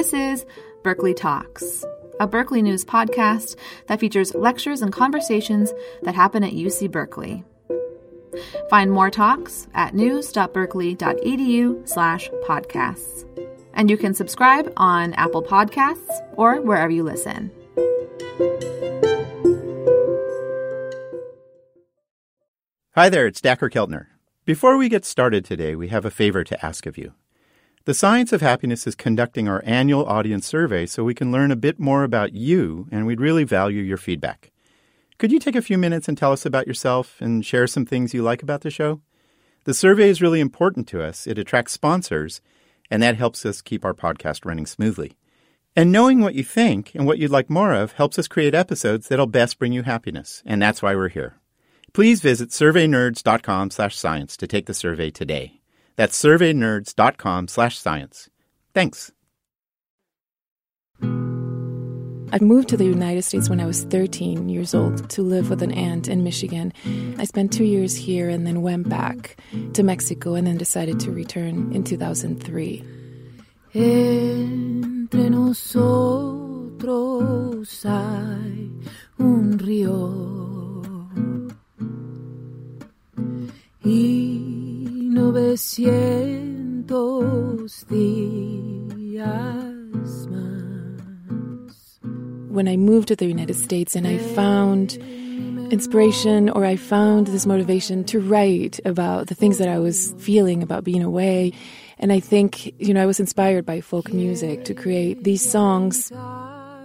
This is Berkeley Talks, a Berkeley News podcast that features lectures and conversations that happen at UC Berkeley. Find more talks at news.berkeley.edu slash podcasts. And you can subscribe on Apple Podcasts or wherever you listen. Hi there, it's Dacher Keltner. Before we get started today, we have a favor to ask of you. The Science of Happiness is conducting our annual audience survey so we can learn a bit more about you, and we'd really value your feedback. Could you take a few minutes and tell us about yourself and share some things you like about the show? The survey is really important to us. It attracts sponsors, and that helps us keep our podcast running smoothly. And knowing what you think and what you'd like more of helps us create episodes that'll best bring you happiness, and that's why we're here. Please visit surveynerds.com/science to take the survey today. That's surveynerds.com/science. Thanks. I moved to the United States when I was 13 years old to live with an aunt in Michigan. I spent two years here and then went back to Mexico and then decided to return in 2003. Entre nosotros hay un río y 900 días más. When I moved to the United States and I found inspiration or I found this motivation to write about the things that I was feeling about being away. And I think, you know, I was inspired by folk music to create these songs.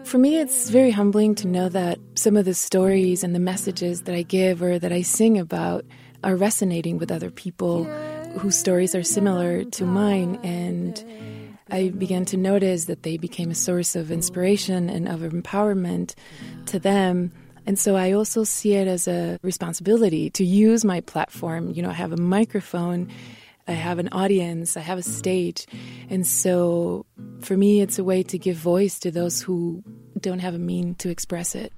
For me, it's very humbling to know that some of the stories and the messages that I give or that I sing about are resonating with other people whose stories are similar to mine. And I began to notice that they became a source of inspiration and of empowerment to them. And so I also see it as a responsibility to use my platform. You know, I have a microphone, I have an audience, I have a stage. And so for me, it's a way to give voice to those who don't have a mean to express it.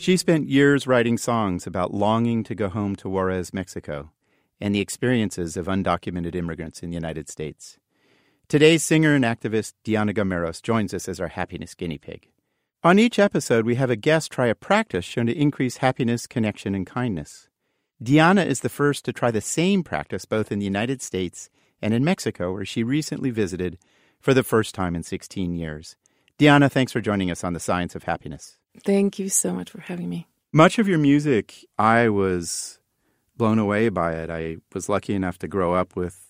She spent years writing songs about longing to go home to Juarez, Mexico, and the experiences of undocumented immigrants in the United States. Today's singer and activist Diana Gameros joins us as our happiness guinea pig. On each episode, we have a guest try a practice shown to increase happiness, connection, and kindness. Diana is the first to try the same practice both in the United States and in Mexico, where she recently visited for the first time in 16 years. Diana, thanks for joining us on the Science of Happiness. Thank you so much for having me. Much of your music, I was blown away by it. I was lucky enough to grow up with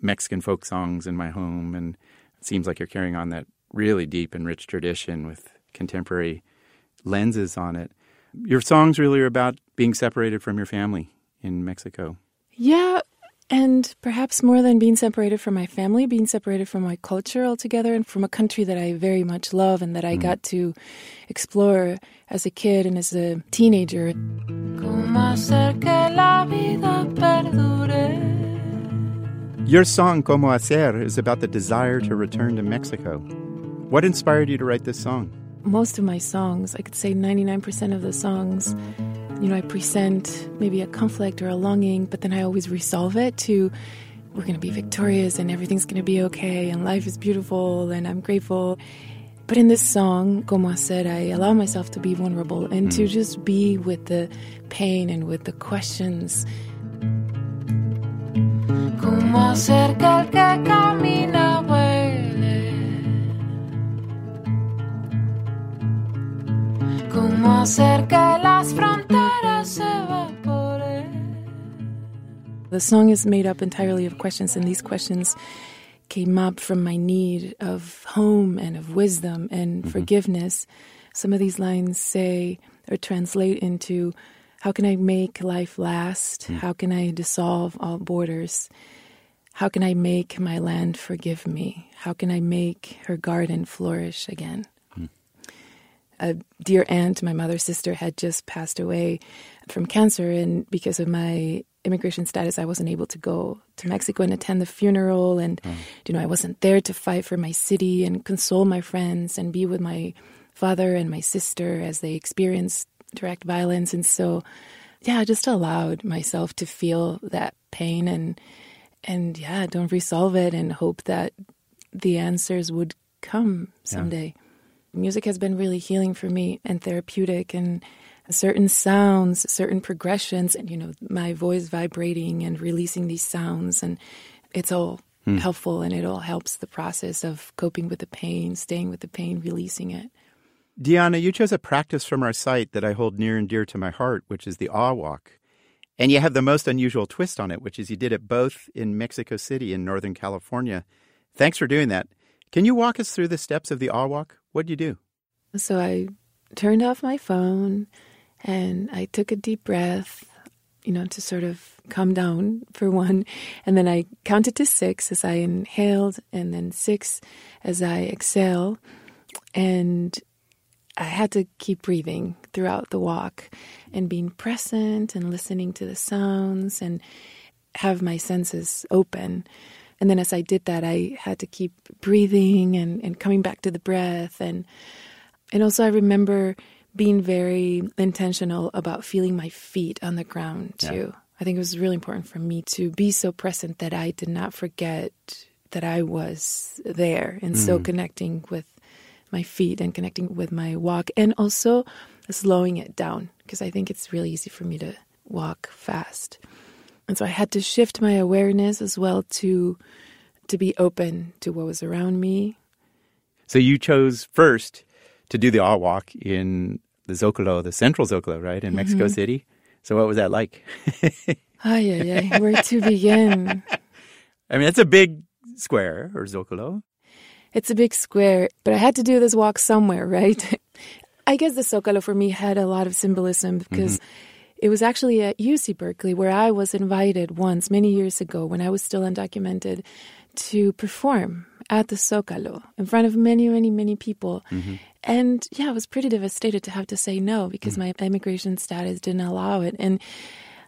Mexican folk songs in my home, and it seems like you're carrying on that really deep and rich tradition with contemporary lenses on it. Your songs really are about being separated from your family in Mexico. Yeah, and perhaps more than being separated from my family, being separated from my culture altogether and from a country that I very much love and that I mm. got to explore as a kid and as a teenager. Your song, Como Hacer, is about the desire to return to Mexico. What inspired you to write this song? Most of my songs, I could say 99% of the songs, you know, I present maybe a conflict or a longing, but then I always resolve it to we're going to be victorious and everything's going to be okay and life is beautiful and I'm grateful. But in this song, Como Hacer, I allow myself to be vulnerable and mm. to just be with the pain and with the questions. Como hacer que el que camina Como hacer que las fronteras se evaporen. The song is made up entirely of questions, and these questions came up from my need of home and of wisdom and mm-hmm. forgiveness. Some of these lines say or translate into how can I make life last? Mm. How can I dissolve all borders? How can I make my land forgive me? How can I make her garden flourish again? A dear aunt, my mother's sister, had just passed away from cancer, and because of my immigration status, I wasn't able to go to Mexico and attend the funeral. And, mm. you know, I wasn't there to fight for my city and console my friends and be with my father and my sister as they experienced direct violence. And so, yeah, I just allowed myself to feel that pain and, and yeah, don't resolve it and hope that the answers would come someday. Yeah. Music has been really healing for me and therapeutic and certain sounds, certain progressions, and you know, my voice vibrating and releasing these sounds and it's all mm. helpful and it all helps the process of coping with the pain, staying with the pain, releasing it. Diana, you chose a practice from our site that I hold near and dear to my heart, which is the awe walk. And you have the most unusual twist on it, which is you did it both in Mexico City and Northern California. Thanks for doing that. Can you walk us through the steps of the awe walk? What did you do? So I turned off my phone and I took a deep breath, you know, to sort of calm down for one. And then I counted to six as I inhaled, and then six as I exhale. And I had to keep breathing throughout the walk and being present and listening to the sounds and have my senses open. And then as I did that, I had to keep breathing and, and coming back to the breath. And, and also, I remember being very intentional about feeling my feet on the ground too. Yeah. I think it was really important for me to be so present that I did not forget that I was there and mm. so connecting with my feet and connecting with my walk and also slowing it down because I think it's really easy for me to walk fast. And so I had to shift my awareness as well to to be open to what was around me. So you chose first to do the awe walk in the Zocalo, the central Zocalo, right, in Mexico mm-hmm. City. So what was that like? ay, ay, ay. Where to begin? I mean, it's a big square or Zocalo. It's a big square, but I had to do this walk somewhere, right? I guess the Zocalo for me had a lot of symbolism because mm-hmm. It was actually at UC Berkeley where I was invited once, many years ago, when I was still undocumented, to perform at the Zocalo in front of many, many, many people. Mm-hmm. And yeah, I was pretty devastated to have to say no because mm-hmm. my immigration status didn't allow it. And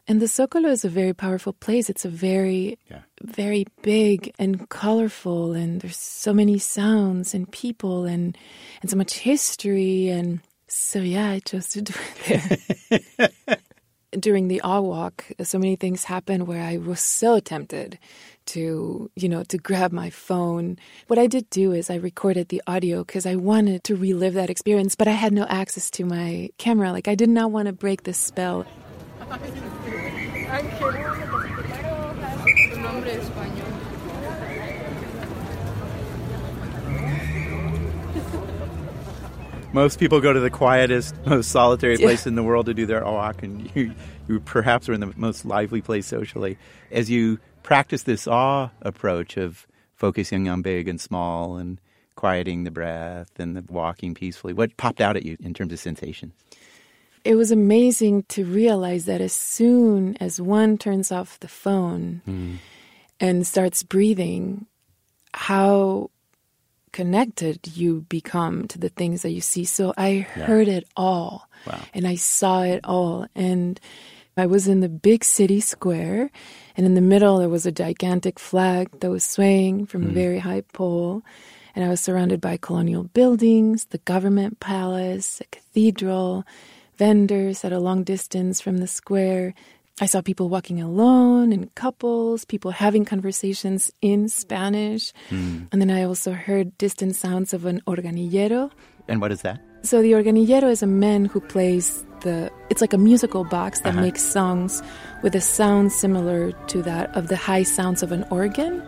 and the Zocalo is a very powerful place. It's a very, yeah. very big and colorful, and there's so many sounds and people and and so much history. And so, yeah, I chose to do it there. During the awe walk, so many things happened where I was so tempted to, you know, to grab my phone. What I did do is I recorded the audio because I wanted to relive that experience, but I had no access to my camera. Like I did not want to break the spell. Most people go to the quietest, most solitary place yeah. in the world to do their walk, and you, you perhaps are in the most lively place socially. As you practice this awe approach of focusing on big and small and quieting the breath and the walking peacefully, what popped out at you in terms of sensations? it was amazing to realize that as soon as one turns off the phone mm. and starts breathing, how connected you become to the things that you see. So I yeah. heard it all wow. and I saw it all. And I was in the big city square, and in the middle there was a gigantic flag that was swaying from mm. a very high pole. And I was surrounded by colonial buildings, the government palace, a cathedral, vendors at a long distance from the square. I saw people walking alone in couples, people having conversations in Spanish. Mm. And then I also heard distant sounds of an organillero. And what is that? So the organillero is a man who plays the it's like a musical box that uh-huh. makes songs with a sound similar to that of the high sounds of an organ.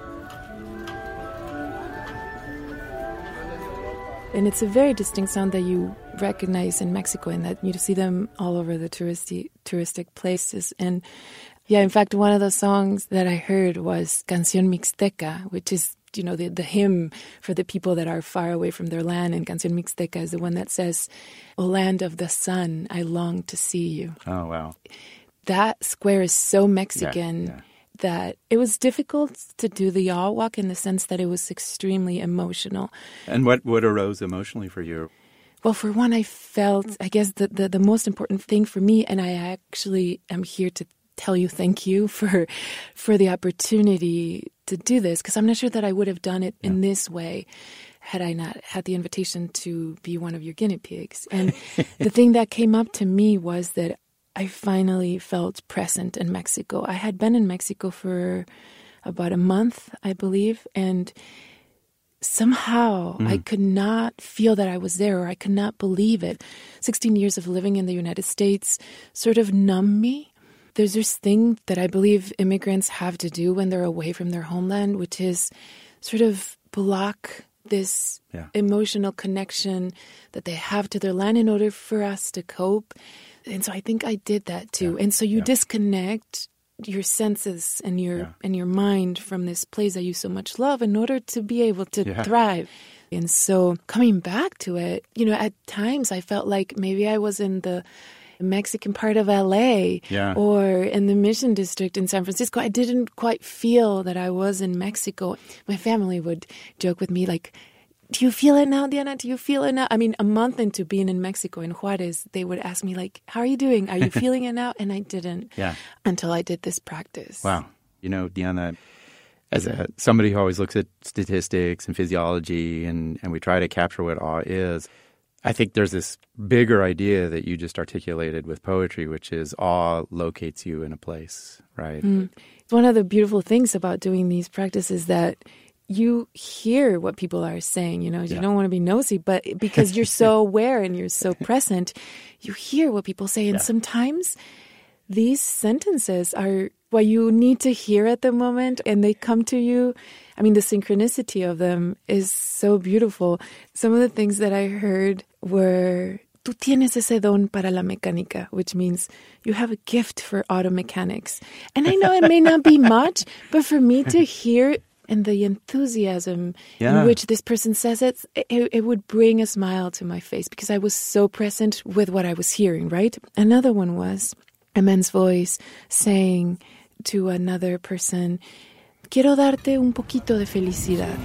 And it's a very distinct sound that you recognize in Mexico and that you see them all over the touristy, touristic places. And yeah, in fact, one of the songs that I heard was Canción Mixteca, which is, you know, the, the hymn for the people that are far away from their land. And Canción Mixteca is the one that says, O land of the sun, I long to see you. Oh, wow. That square is so Mexican. Yeah, yeah that it was difficult to do the awe walk in the sense that it was extremely emotional. And what, what arose emotionally for you? Well, for one, I felt, mm. I guess, the, the, the most important thing for me, and I actually am here to tell you thank you for for the opportunity to do this because I'm not sure that I would have done it yeah. in this way had I not had the invitation to be one of your guinea pigs. And the thing that came up to me was that I finally felt present in Mexico. I had been in Mexico for about a month, I believe, and somehow mm. I could not feel that I was there or I could not believe it. 16 years of living in the United States sort of numb me. There's this thing that I believe immigrants have to do when they're away from their homeland, which is sort of block this yeah. emotional connection that they have to their land in order for us to cope. And so I think I did that too. Yeah. And so you yeah. disconnect your senses and your and your mind from this place that you so much love in order to be able to thrive. And so coming back to it, you know, at times I felt like maybe I was in the Mexican part of LA yeah. or in the Mission District in San Francisco. I didn't quite feel that I was in Mexico. My family would joke with me, like, do you feel it now, Diana? Do you feel it now? I mean, a month into being in Mexico, in Juarez, they would ask me, like, how are you doing? Are you feeling it now? And I didn't yeah. until I did this practice. Wow. You know, Diana, as a somebody who always looks at statistics and physiology and, and we try to capture what awe is, I think there's this bigger idea that you just articulated with poetry, which is awe locates you in a place, right? Mm. One of the beautiful things about doing these practices that you hear what people are saying, you know, you yeah. don't want to be nosy, but because you're so aware and you're so present, you hear what people say. And yeah. sometimes these sentences are what you need to hear at the moment and they come to you. I mean, the synchronicity of them is so beautiful. Some of the things that I heard were tú tienes ese don para la mecánica, which means you have a gift for auto mechanics. And I know it may not be much, but for me to hear and the enthusiasm yeah. in which this person says it, it, it would bring a smile to my face because I was so present with what I was hearing, right? Another one was a man's voice saying to another person, Quiero darte un poquito de felicidad.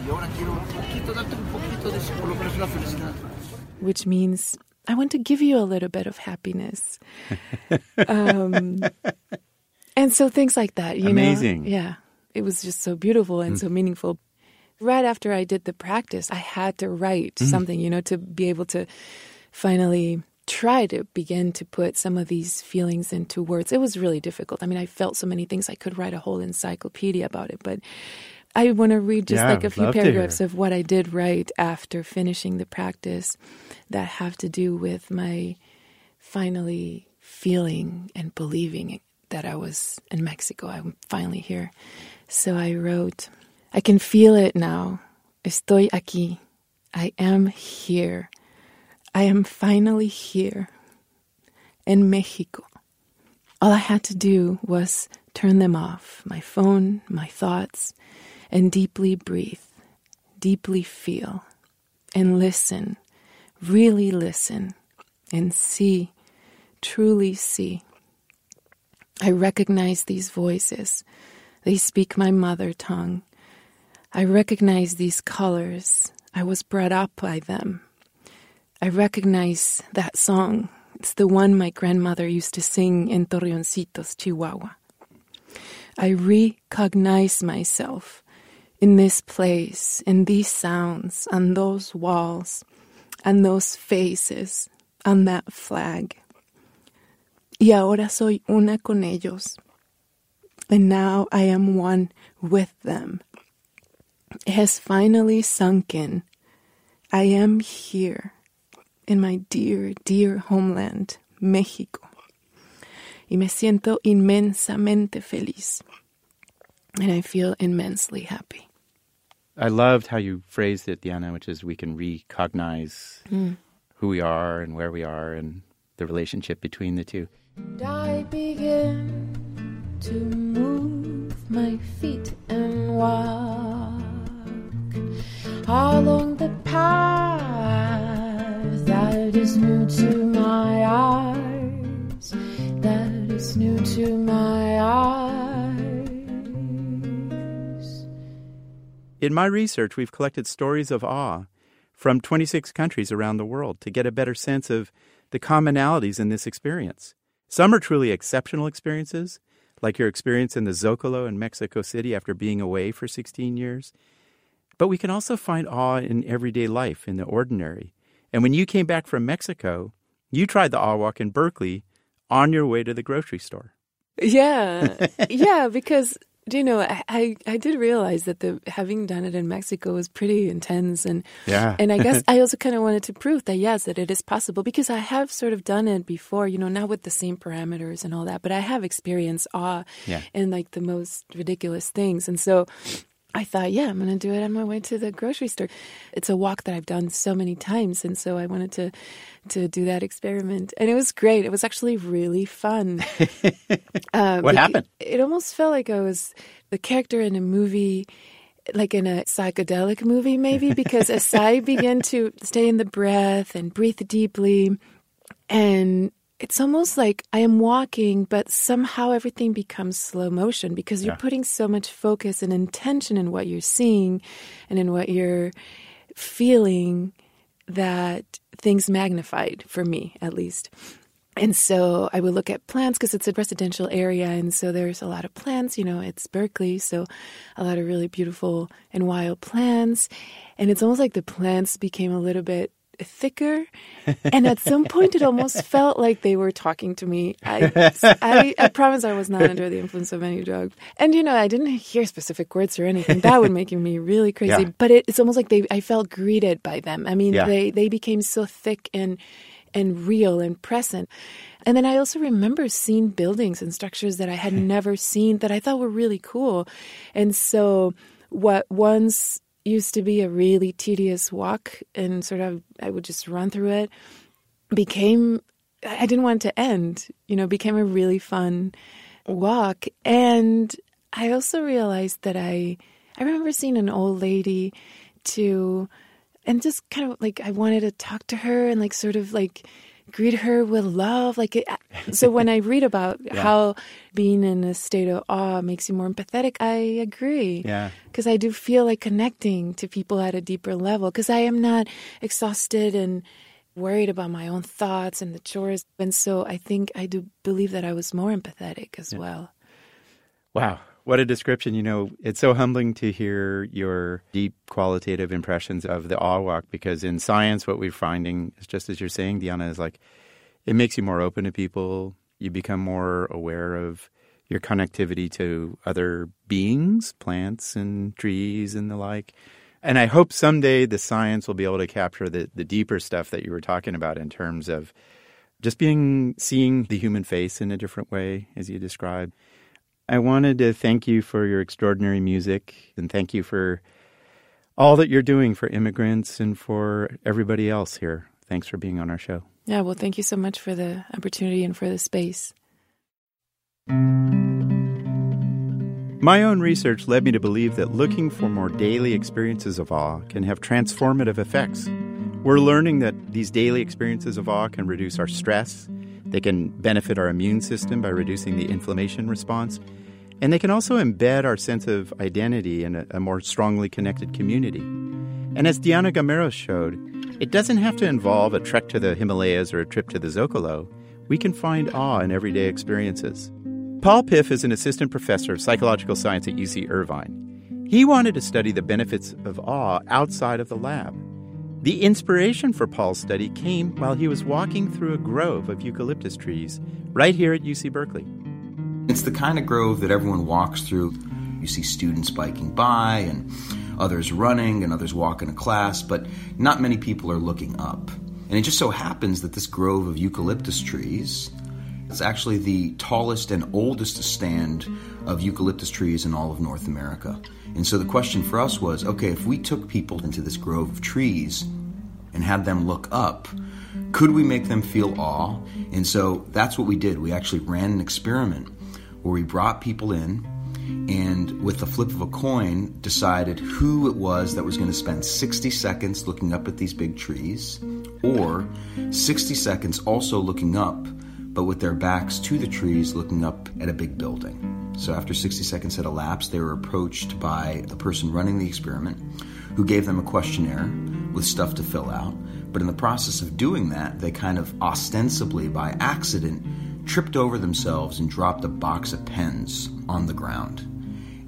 Which means, I want to give you a little bit of happiness. um, and so things like that, you Amazing. know? Yeah. It was just so beautiful and mm. so meaningful. Right after I did the practice, I had to write mm. something, you know, to be able to finally try to begin to put some of these feelings into words. It was really difficult. I mean, I felt so many things. I could write a whole encyclopedia about it, but I want to read just yeah, like a few paragraphs of what I did write after finishing the practice that have to do with my finally feeling and believing that I was in Mexico. I'm finally here. So I wrote, I can feel it now. Estoy aquí. I am here. I am finally here in Mexico. All I had to do was turn them off my phone, my thoughts, and deeply breathe, deeply feel, and listen, really listen, and see, truly see. I recognize these voices. They speak my mother tongue. I recognize these colors. I was brought up by them. I recognize that song. It's the one my grandmother used to sing in Torreoncitos, Chihuahua. I recognize myself in this place, in these sounds, on those walls, and those faces, on that flag. Y ahora soy una con ellos. And now I am one with them. It has finally sunk in. I am here in my dear, dear homeland, México. Y me siento inmensamente feliz. And I feel immensely happy. I loved how you phrased it, Diana, which is we can recognize mm. who we are and where we are and the relationship between the two. And I begin to move my feet and walk along the path that is new to my eyes, that is new to my eyes. In my research, we've collected stories of awe from 26 countries around the world to get a better sense of the commonalities in this experience. Some are truly exceptional experiences, like your experience in the Zocalo in Mexico City after being away for 16 years. But we can also find awe in everyday life, in the ordinary. And when you came back from Mexico, you tried the awe walk in Berkeley on your way to the grocery store. Yeah. yeah, because do you know, I, I, I did realize that the having done it in Mexico was pretty intense and Yeah. and I guess I also kind of wanted to prove that yes, that it is possible because I have sort of done it before, you know, not with the same parameters and all that, but I have experienced awe Yeah. in like the most ridiculous things. And so I thought, yeah, I'm going to do it on my way to the grocery store. It's a walk that I've done so many times, and so I wanted to to do that experiment, and it was great. It was actually really fun. Uh, What happened? It almost felt like I was the character in a movie, like in a psychedelic movie, maybe, because as I began to stay in the breath and breathe deeply, and it's almost like I am walking, but somehow everything becomes slow motion because you're Yeah. putting so much focus and intention in what you're seeing and in what you're feeling that things magnified for me, at least. And so I would look at plants because it's a residential area. And so there's a lot of plants, you know, it's Berkeley. So a lot of really beautiful and wild plants. And it's almost like the plants became a little bit thicker. And at some point, it almost felt like they were talking to me. I, I, I promise I was not under the influence of any drug. And, you know, I didn't hear specific words or anything. That would make me really crazy. Yeah. But it, it's almost like they, I felt greeted by them. I mean, Yeah. they, they became so thick and and real and present. And then I also remember seeing buildings and structures that I had hmm. never seen that I thought were really cool. And so what once used to be a really tedious walk and sort of I would just run through it became I didn't want to end, you know, became a really fun walk. And I also realized that I I remember seeing an old lady to and just kind of like I wanted to talk to her and like sort of like greet her with love like it, uh, so when I read about how being in a state of awe makes you more empathetic I agree Yeah. because I do feel like connecting to people at a deeper level because I am not exhausted and worried about my own thoughts and the chores. And so I think I do believe that I was more empathetic as well. Wow. What a description. You know, it's so humbling to hear your deep qualitative impressions of the awe walk because in science, what we're finding is just as you're saying, Diana, is like it makes you more open to people. You become more aware of your connectivity to other beings, plants and trees and the like. And I hope someday the science will be able to capture the, the deeper stuff that you were talking about in terms of just being seeing the human face in a different way, as you described. I wanted to thank you for your extraordinary music and thank you for all that you're doing for immigrants and for everybody else here. Thanks for being on our show. Yeah, well, thank you so much for the opportunity and for the space. My own research led me to believe that looking for more daily experiences of awe can have transformative effects. We're learning that these daily experiences of awe can reduce our stress, they can benefit our immune system by reducing the inflammation response, and they can also embed our sense of identity in a, a more strongly connected community. And as Diana Gamero showed, it doesn't have to involve a trek to the Himalayas or a trip to the Zocalo. We can find awe in everyday experiences. Paul Piff is an assistant professor of psychological science at UC Irvine. He wanted to study the benefits of awe outside of the lab. The inspiration for Paul's study came while he was walking through a grove of eucalyptus trees right here at UC Berkeley. It's the kind of grove that everyone walks through. You see students biking by and others running and others walking to class, but not many people are looking up. And it just so happens that this grove of eucalyptus trees is actually the tallest and oldest stand of eucalyptus trees in all of North America. And so the question for us was okay, if we took people into this grove of trees and had them look up, could we make them feel awe? And so that's what we did. We actually ran an experiment where we brought people in and with the flip of a coin decided who it was that was going to spend 60 seconds looking up at these big trees or 60 seconds also looking up but with their backs to the trees looking up at a big building. So after 60 seconds had elapsed, they were approached by the person running the experiment who gave them a questionnaire with stuff to fill out. But in the process of doing that, they kind of ostensibly by accident tripped over themselves and dropped a box of pens on the ground.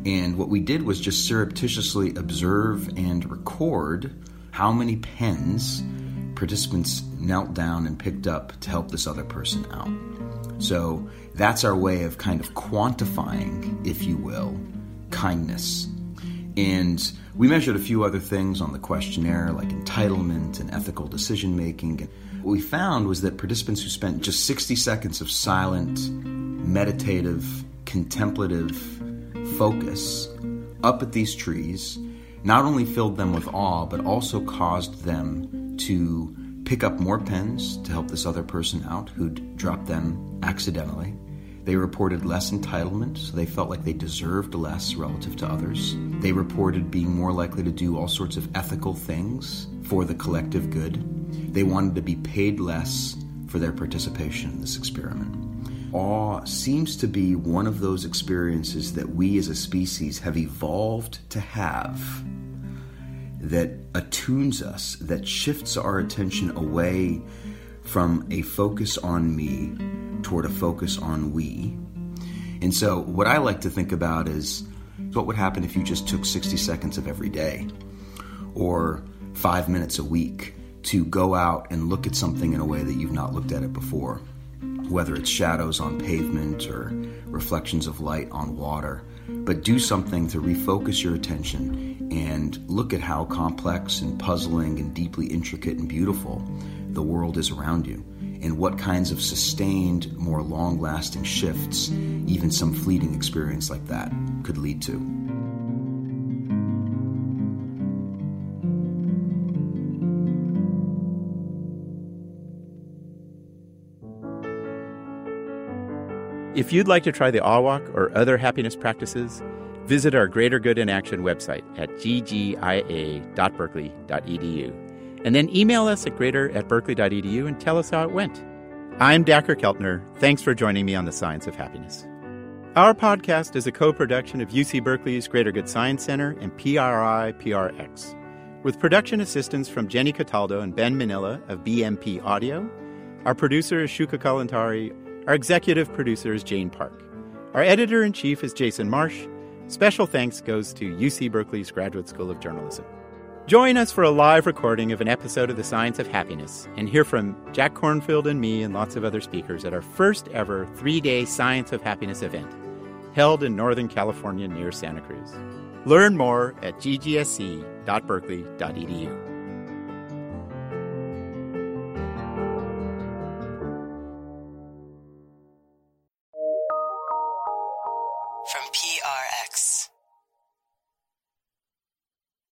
And what we did was just surreptitiously observe and record how many pens participants knelt down and picked up to help this other person out. So that's our way of kind of quantifying, if you will, kindness. And we measured a few other things on the questionnaire, like entitlement and ethical decision making. What we found was that participants who spent just 60 seconds of silent, meditative, contemplative focus up at these trees not only filled them with awe, but also caused them to pick up more pens to help this other person out who'd dropped them accidentally. They reported less entitlement, so they felt like they deserved less relative to others. They reported being more likely to do all sorts of ethical things for the collective good. They wanted to be paid less for their participation in this experiment. Awe seems to be one of those experiences that we as a species have evolved to have that attunes us, that shifts our attention away from a focus on me toward a focus on we. And so, what I like to think about is what would happen if you just took 60 seconds of every day or five minutes a week to go out and look at something in a way that you've not looked at it before, whether it's shadows on pavement or reflections of light on water. But do something to refocus your attention and look at how complex and puzzling and deeply intricate and beautiful the world is around you and what kinds of sustained, more long lasting shifts even some fleeting experience like that could lead to. If you'd like to try the Walk or other happiness practices, visit our Greater Good in Action website at ggia.berkeley.edu. And then email us at greater at berkeley.edu and tell us how it went. I'm Dacher Keltner. Thanks for joining me on the Science of Happiness. Our podcast is a co production of UC Berkeley's Greater Good Science Center and PRI PRX, with production assistance from Jenny Cataldo and Ben Manilla of BMP Audio. Our producer is Shuka Kalantari. Our executive producer is Jane Park. Our editor in chief is Jason Marsh. Special thanks goes to UC Berkeley's Graduate School of Journalism. Join us for a live recording of an episode of The Science of Happiness and hear from Jack Kornfield and me and lots of other speakers at our first ever three day Science of Happiness event held in Northern California near Santa Cruz. Learn more at ggsc.berkeley.edu.